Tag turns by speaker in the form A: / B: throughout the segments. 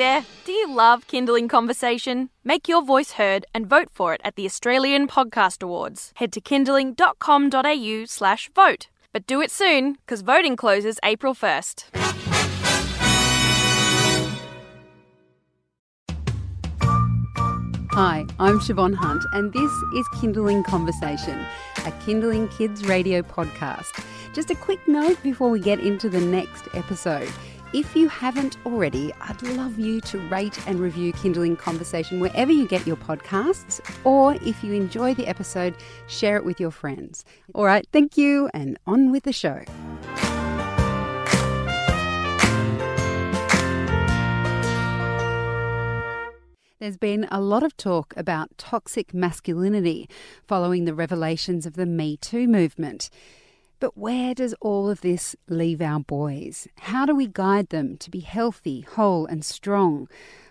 A: there, do you love Kinderling Conversation? Make your voice heard and vote for it at the Australian Podcast Awards. Head to kinderling.com.au slash vote. But do it soon, because voting closes April 1st.
B: Hi, I'm Shevonne Hunt, and this is Kinderling Conversation, a Kinderling Kids radio podcast. Just a quick note before we get into the next episode. If you haven't already, I'd love you to rate and review Kinderling Conversation wherever you get your podcasts, or if you enjoy the episode, share it with your friends. All right, thank you, and on with the show. There's been a lot of talk about toxic masculinity following the revelations of the Me Too movement. But where does all of this leave our boys? How do we guide them to be healthy, whole, and strong?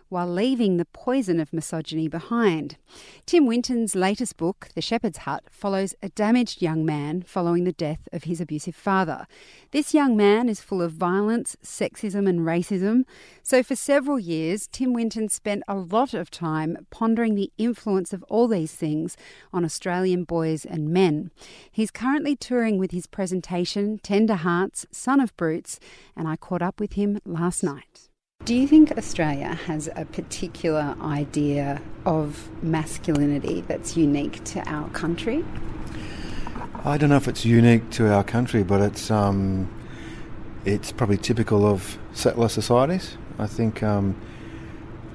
B: While leaving the poison of misogyny behind. Tim Winton's latest book, The Shepherd's Hut, follows a damaged young man following the death of his abusive father. This young man is full of violence, sexism, and racism. So, for several years, Tim Winton spent a lot of time pondering the influence of all these things on Australian boys and men. He's currently touring with his presentation, Tender Hearts, Son of Brutes, and I caught up with him last night. Do you think Australia has a particular idea of masculinity that's unique to our country?
C: I don't know if it's unique to our country, but it's um, it's probably typical of settler societies. I think um,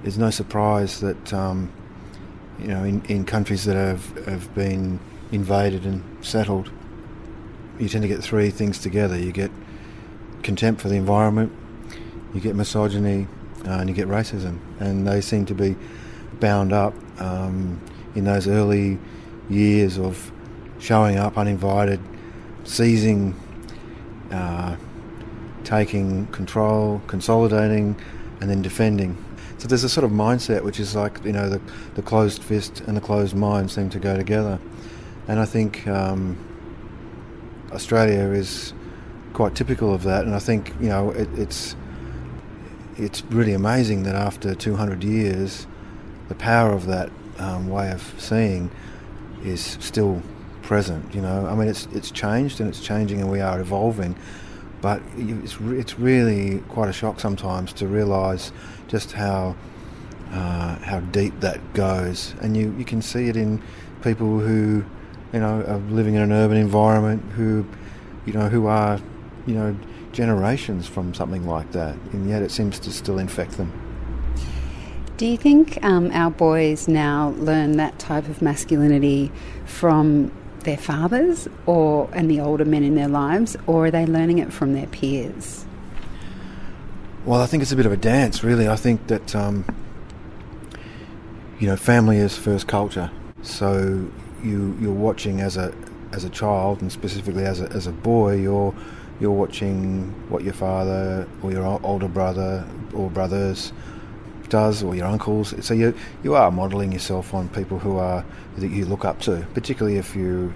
C: there's no surprise that um, you know in, in countries that have have been invaded and settled, you tend to get three things together. You get contempt for the environment, you get misogyny uh, and you get racism, and they seem to be bound up um, in those early years of showing up uninvited, seizing, uh, taking control, consolidating, and then defending. So there's a sort of mindset which is like you know the the closed fist and the closed mind seem to go together, and I think um, Australia is quite typical of that. And I think you know it, it's it's really amazing that after 200 years, the power of that um, way of seeing is still present. You know, I mean, it's it's changed and it's changing, and we are evolving. But it's it's really quite a shock sometimes to realise just how uh, how deep that goes, and you you can see it in people who you know are living in an urban environment who you know who are you know generations from something like that, and yet it seems to still infect them.
B: Do you think um, our boys now learn that type of masculinity from their fathers or and the older men in their lives, or are they learning it from their peers?
C: Well, I think it's a bit of a dance, really. I think that um, you know, family is first culture, so you you're watching as a as a child, and specifically as a as a boy, you're you're watching what your father or your older brother or brothers does or your uncles. So you you are modelling yourself on people who are that you look up to, particularly if you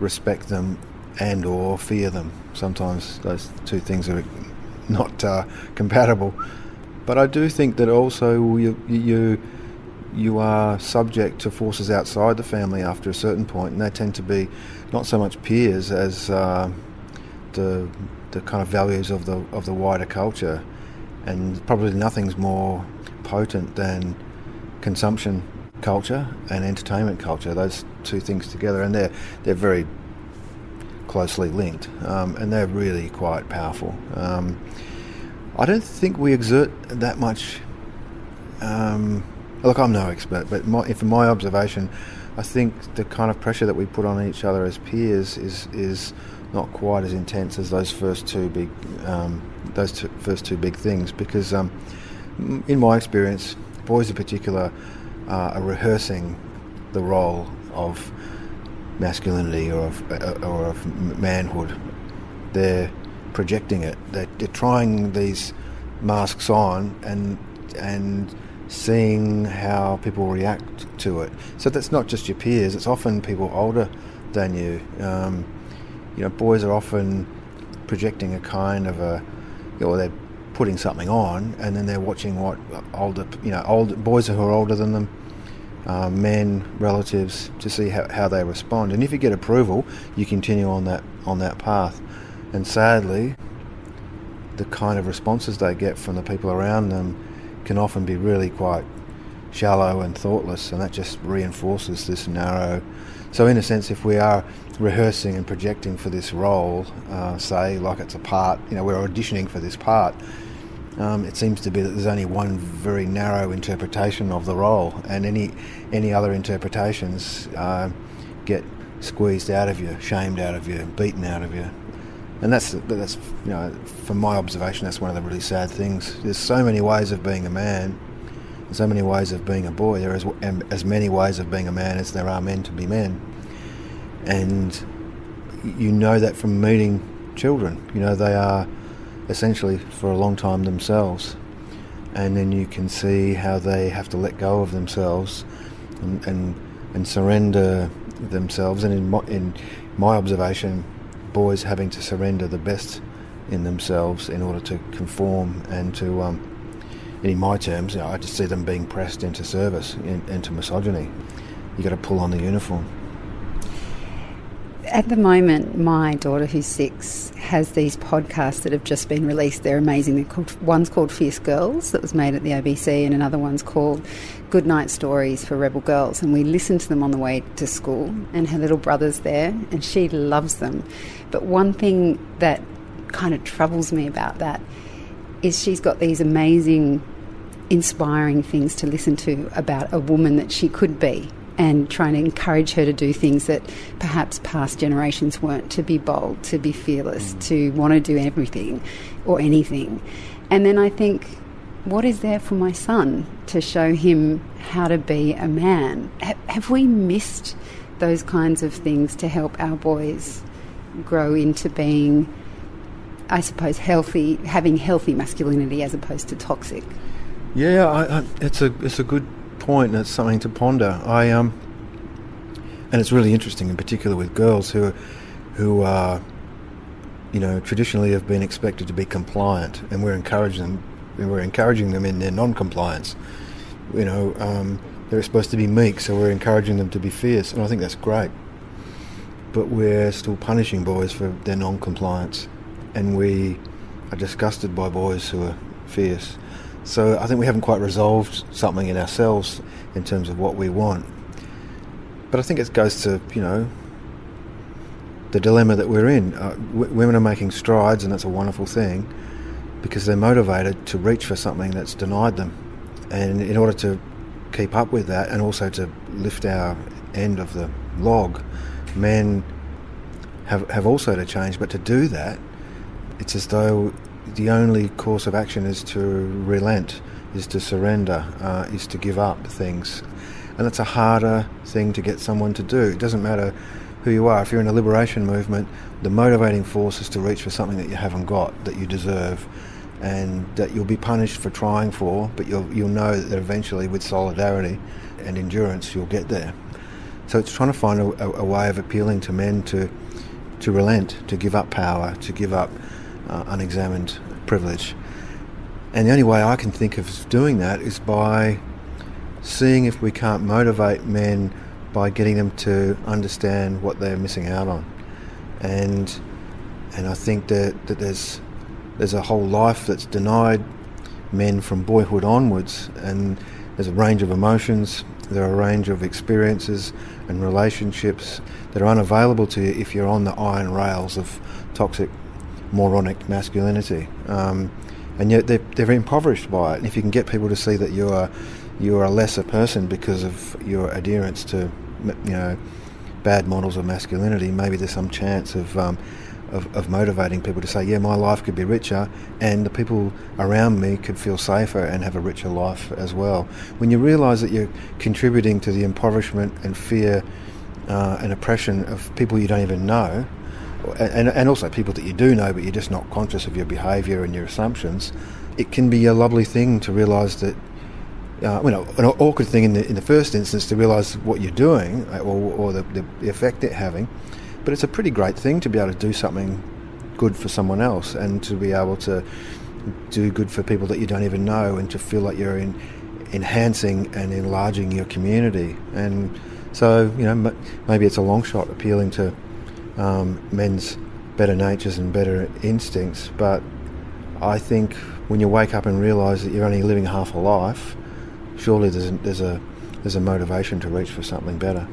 C: respect them and or fear them. Sometimes those two things are not uh, compatible. But I do think that also you you you are subject to forces outside the family after a certain point, and they tend to be not so much peers as uh, the the kind of values of the of the wider culture, and probably nothing's more potent than consumption culture and entertainment culture. Those two things together, and they're they're very closely linked, um, and they're really quite powerful. Um, I don't think we exert that much. Um, look, I'm no expert, but my, from my observation, I think the kind of pressure that we put on each other as peers is is not quite as intense as those first two big um, those two, first two big things because um, in my experience boys in particular uh, are rehearsing the role of masculinity or of, uh, or of manhood. They're projecting it. They're, they're trying these masks on and and seeing how people react to it. So that's not just your peers. It's often people older than you. Um, you know, boys are often projecting a kind of a, you know, they're putting something on, and then they're watching what older, you know, old boys who are older than them, uh, men, relatives, to see how, how they respond. And if you get approval, you continue on that on that path. And sadly, the kind of responses they get from the people around them can often be really quite shallow and thoughtless, and that just reinforces this narrow. So, in a sense, if we are rehearsing and projecting for this role, uh, say, like it's a part, you know, we're auditioning for this part, um, it seems to be that there's only one very narrow interpretation of the role, and any any other interpretations uh, get squeezed out of you, shamed out of you, beaten out of you. And that's that's you know, from my observation, that's one of the really sad things. There's so many ways of being a man, so many ways of being a boy. There is as as many ways of being a man as there are men to be men, and you know that from meeting children. You know they are essentially for a long time themselves. And then you can see how they have to let go of themselves and, and, and surrender themselves. And in my, in my observation, boys having to surrender the best in themselves in order to conform and to, um, in my terms, you know, I just see them being pressed into service, in, into misogyny. You've got to pull on the uniform.
B: At the moment, my daughter, who's six, has these podcasts that have just been released. They're amazing. They're called, one's called Fierce Girls, that was made at the ABC, and another one's called Good Night Stories for Rebel Girls. And we listen to them on the way to school, and her little brother's there, and she loves them. But one thing that kind of troubles me about that is she's got these amazing, inspiring things to listen to about a woman that she could be and trying to encourage her to do things that perhaps past generations weren't to be bold, to be fearless, mm. to want to do everything or anything. And then I think, what is there for my son to show him how to be a man? have we missed those kinds of things to help our boys grow into being, I suppose, healthy, having healthy masculinity as opposed to toxic?
C: Yeah, I, I, it's a it's a good point, and it's something to ponder. I um, and it's really interesting, in particular with girls who, who are, you know, traditionally have been expected to be compliant, and we're encouraging them, we're encouraging them in their non-compliance. You know, um, they're supposed to be meek, so we're encouraging them to be fierce, and I think that's great. But we're still punishing boys for their non-compliance, and we are disgusted by boys who are fierce. So I think we haven't quite resolved something in ourselves in terms of what we want. But I think it goes to, you know, the dilemma that we're in. Uh, w- women are making strides, and that's a wonderful thing because they're motivated to reach for something that's denied them. And in order to keep up with that and also to lift our end of the log, men have, have also to change. But to do that, it's as though the only course of action is to relent, is to surrender, uh, is to give up things. And that's a harder thing to get someone to do. It doesn't matter who you are. If you're in a liberation movement, the motivating force is to reach for something that you haven't got, that you deserve, and that you'll be punished for trying for, but you'll, you'll know that eventually, with solidarity and endurance, you'll get there. So it's trying to find a, a, way of appealing to men to, to relent, to give up power, to give up uh, unexamined privilege. And the only way I can think of doing that is by seeing if we can't motivate men by getting them to understand what they're missing out on. And and I think that, that there's there's a whole life that's denied men from boyhood onwards and there's a range of emotions, there are a range of experiences and relationships that are unavailable to you if you're on the iron rails of toxic moronic masculinity. Um, and yet they're, they're impoverished by it. And if you can get people to see that you are you are a lesser person because of your adherence to you know bad models of masculinity, maybe there's some chance of, um, of, of motivating people to say, yeah, my life could be richer, and the people around me could feel safer and have a richer life as well. When you realise that you're contributing to the impoverishment and fear uh, and oppression of people you don't even know, and, and also people that you do know, but you're just not conscious of your behaviour and your assumptions, it can be a lovely thing to realise that. Uh, you know, an awkward thing in the in the first instance to realise what you're doing uh, or, or the, the effect it's having, but it's a pretty great thing to be able to do something good for someone else and to be able to do good for people that you don't even know, and to feel like you're in, enhancing and enlarging your community. And so, you know, maybe it's a long shot appealing to um, men's better natures and better instincts, but I think when you wake up and realise that you're only living half a life, surely there's a, there's a there's a motivation to reach for something better.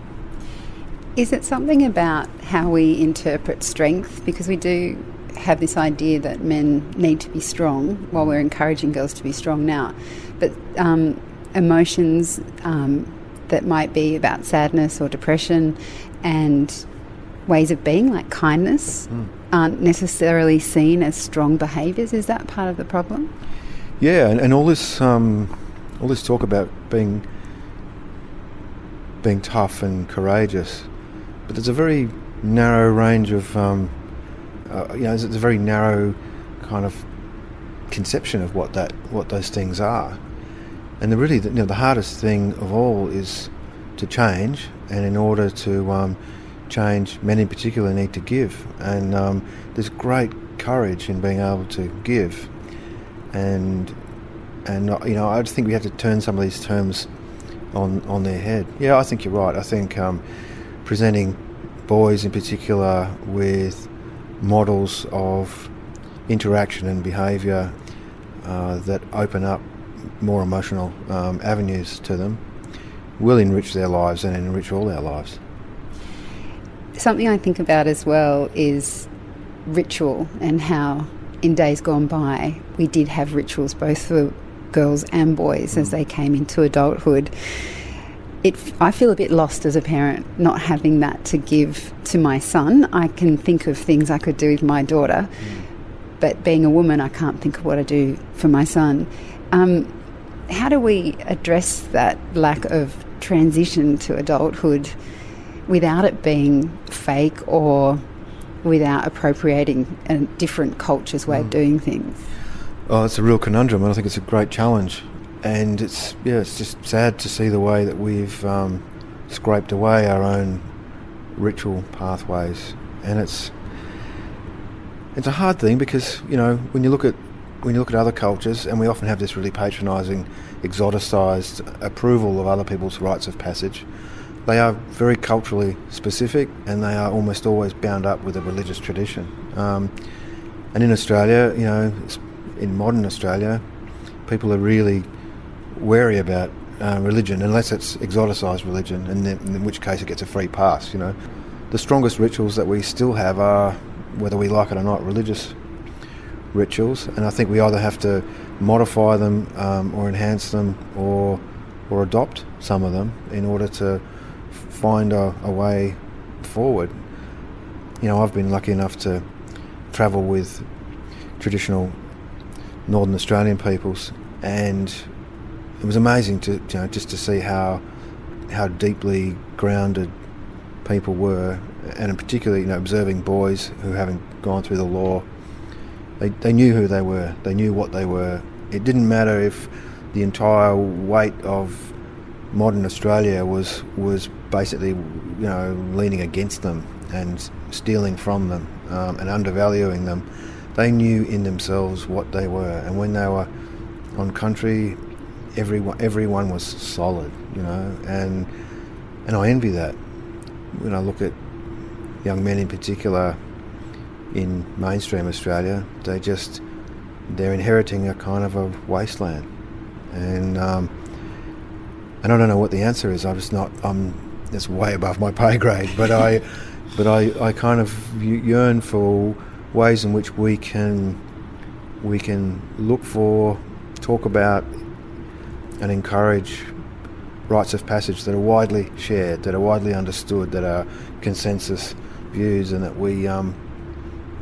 B: Is it something about how we interpret strength? Because we do have this idea that men need to be strong while we're encouraging girls to be strong now. But um, emotions um, that might be about sadness or depression and ways of being, like kindness, mm. aren't necessarily seen as strong behaviours. Is that part of the problem?
C: Yeah, and, and all this um, all this talk about being being tough and courageous, but there's a very narrow range of um, uh, you know, it's a very narrow kind of conception of what that what those things are. And the really, you know, the hardest thing of all is to change, and in order to um, change, men in particular need to give. And um, there's great courage in being able to give, and and you know, I just think we have to turn some of these terms on on their head. Yeah, I think you're right. I think um, presenting boys in particular with models of interaction and behaviour uh, that open up more emotional um, avenues to them will enrich their lives and enrich all our lives.
B: Something I think about as well is ritual and how in days gone by we did have rituals both for girls and boys mm. as they came into adulthood it, I feel a bit lost as a parent not having that to give to my son. I can think of things I could do with my daughter, mm. but being a woman, I can't think of what I do for my son. Um, how do we address that lack of transition to adulthood without it being fake or without appropriating a different culture's way mm. of doing things?
C: Oh, it's a real conundrum, and I think it's a great challenge and it's yeah, it's just sad to see the way that we've um, scraped away our own ritual pathways, and it's it's a hard thing because you know when you look at when you look at other cultures, and we often have this really patronising, exoticised approval of other people's rites of passage. They are very culturally specific, and they are almost always bound up with a religious tradition. Um, and in Australia, you know, in modern Australia, people are really wary about uh, religion unless it's exoticised religion, and then, in which case it gets a free pass. You know, the strongest rituals that we still have are, whether we like it or not, religious rituals, and I think we either have to modify them um, or enhance them or or adopt some of them in order to find a, a way forward. You know, I've been lucky enough to travel with traditional Northern Australian peoples, and it was amazing to you know, just to see how how deeply grounded people were, and in particular, you know, observing boys who haven't gone through the law. They they knew who they were. They knew what they were. It didn't matter if the entire weight of modern Australia was was basically you know leaning against them and stealing from them um, and undervaluing them. They knew in themselves what they were, and when they were on country everyone everyone was solid, you know, and and I envy that when I look at young men in particular in mainstream Australia. They just they're inheriting a kind of a wasteland, and um, and I don't know what the answer is. I'm just not. I'm it's way above my pay grade, but I but I, I kind of yearn for ways in which we can we can look for, talk about, and encourage rites of passage that are widely shared, that are widely understood, that are consensus views, and that we um,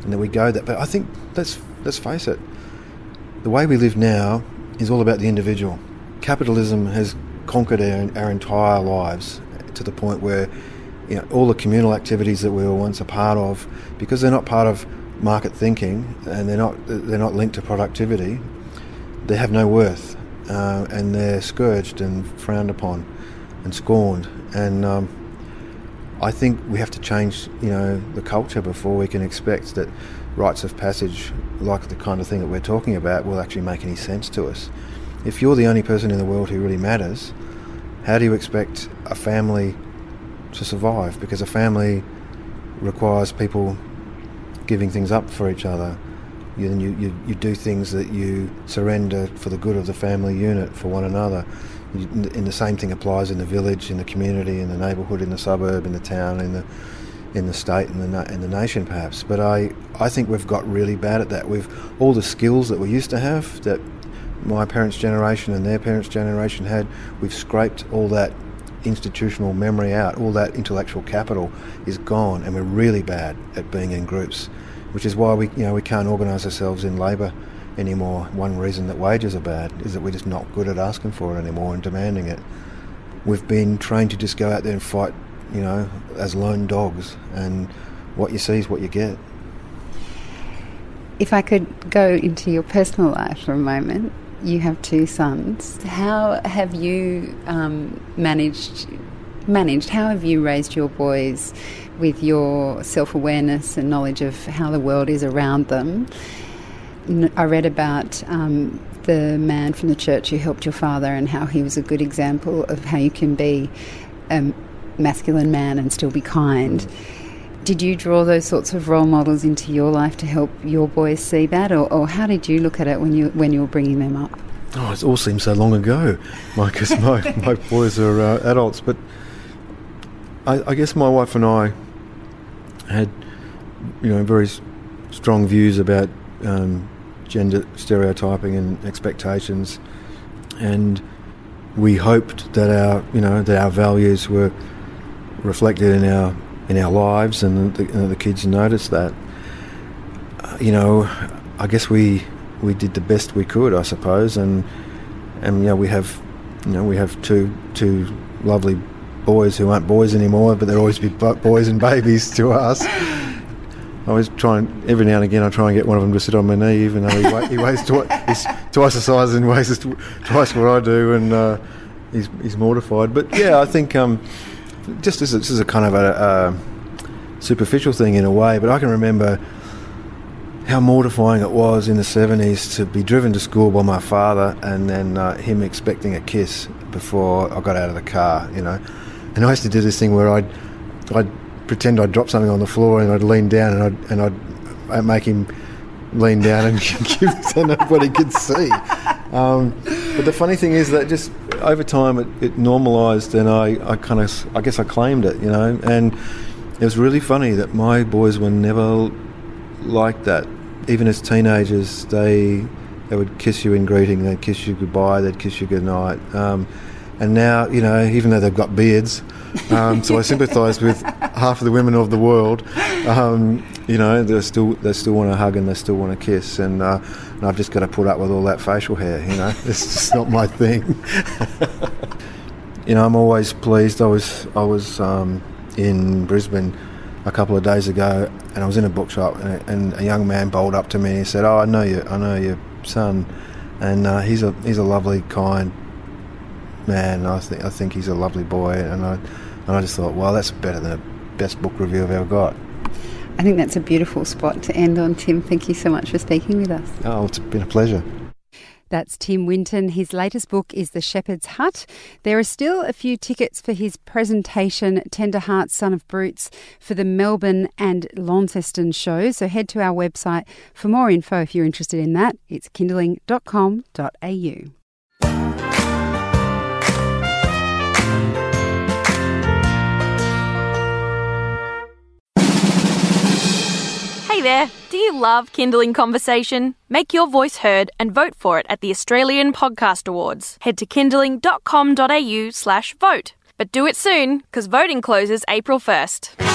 C: and that we go that. But I think let's let's face it, the way we live now is all about the individual. Capitalism has conquered our, our entire lives to the point where you know, all the communal activities that we were once a part of, because they're not part of market thinking and they're not they're not linked to productivity, they have no worth uh, and they're scourged and frowned upon and scorned. And um, I think we have to change, you know, the culture before we can expect that rites of passage, like the kind of thing that we're talking about, will actually make any sense to us. If you're the only person in the world who really matters, how do you expect a family to survive? Because a family requires people giving things up for each other. You, you, you, do things that you surrender for the good of the family unit for one another. You, and the same thing applies in the village, in the community, in the neighbourhood, in the suburb, in the town, in the in the state and the and the nation, perhaps. But I, I think we've got really bad at that. We've all the skills that we used to have that my parents' generation and their parents' generation had. We've scraped all that institutional memory out. All that intellectual capital is gone, and we're really bad at being in groups, which is why we, you know, we can't organise ourselves in labour anymore. One reason that wages are bad is that we're just not good at asking for it anymore and demanding it. We've been trained to just go out there and fight, you know, as lone dogs, and what you see is what you get.
B: If I could go into your personal life for a moment, you have two sons. How have you um, managed? Managed? How have you raised your boys with your self awareness and knowledge of how the world is around them? I read about um, the man from the church who helped your father and how he was a good example of how you can be a masculine man and still be kind. Did you draw those sorts of role models into your life to help your boys see that, or, or how did you look at it when you when you were bringing them up?
C: Oh, it all seems so long ago, because my, my boys are uh, adults. But I, I, guess my wife and I had, you know, very strong views about um, gender stereotyping and expectations, and we hoped that our, you know, that our values were reflected in our in our lives, and the, you know, the kids noticed that. Uh, you know, I guess we we did the best we could, I suppose, and and you know we have you know we have two two lovely boys who aren't boys anymore, but they're always be boys and babies to us. I always try and every now and again I try and get one of them to sit on my knee, even though he, he weighs twi- he's twice the size and weighs twice what I do, and uh, he's he's mortified. But yeah, I think um, just this is a kind of a, a superficial thing in a way, but I can remember how mortifying it was in the 70s to be driven to school by my father and then uh, him expecting a kiss before I got out of the car, you know. And I used to do this thing where I'd, I'd pretend I'd drop something on the floor and I'd lean down and I'd, and I'd, I'd make him lean down and give what he could see. Um, but the funny thing is that just over time it, it normalised and I, I kind of, I guess I claimed it, you know. And it was really funny that my boys were never like that. Even as teenagers, they they would kiss you in greeting, they'd kiss you goodbye, they'd kiss you goodnight. Um, and now, you know, even though they've got beards, um, so I sympathise with half of the women of the world. Um, you know, they still they still want to hug and they still want to kiss, and, uh, and I've just got to put up with all that facial hair. You know, it's just not my thing. you know, I'm always pleased. I was I was um, in Brisbane a couple of days ago, and I was in a bookshop, and, and, a young man bowled up to me and he said, "Oh, I know you. I know your son, and uh, he's a he's a lovely, kind man. I think I think he's a lovely boy." And I and I just thought, "Well, that's better than the best book review I've ever got."
B: I think that's a beautiful spot to end on, Tim. Thank you so much for speaking with us.
C: Oh, it's been a pleasure.
B: That's Tim Winton. His latest book is The Shepherd's Hut. There are still a few tickets for his presentation, Tender Hearts, Son of Brutes, for the Melbourne and Launceston shows. So head to our website for more info if you're interested in that. It's kinderling.com.au.
A: Hey there, do you love Kinderling Conversation? Make your voice heard and vote for it at the Australian Podcast Awards. Head to kinderling.com.au slash vote. But do it soon, because voting closes April 1st.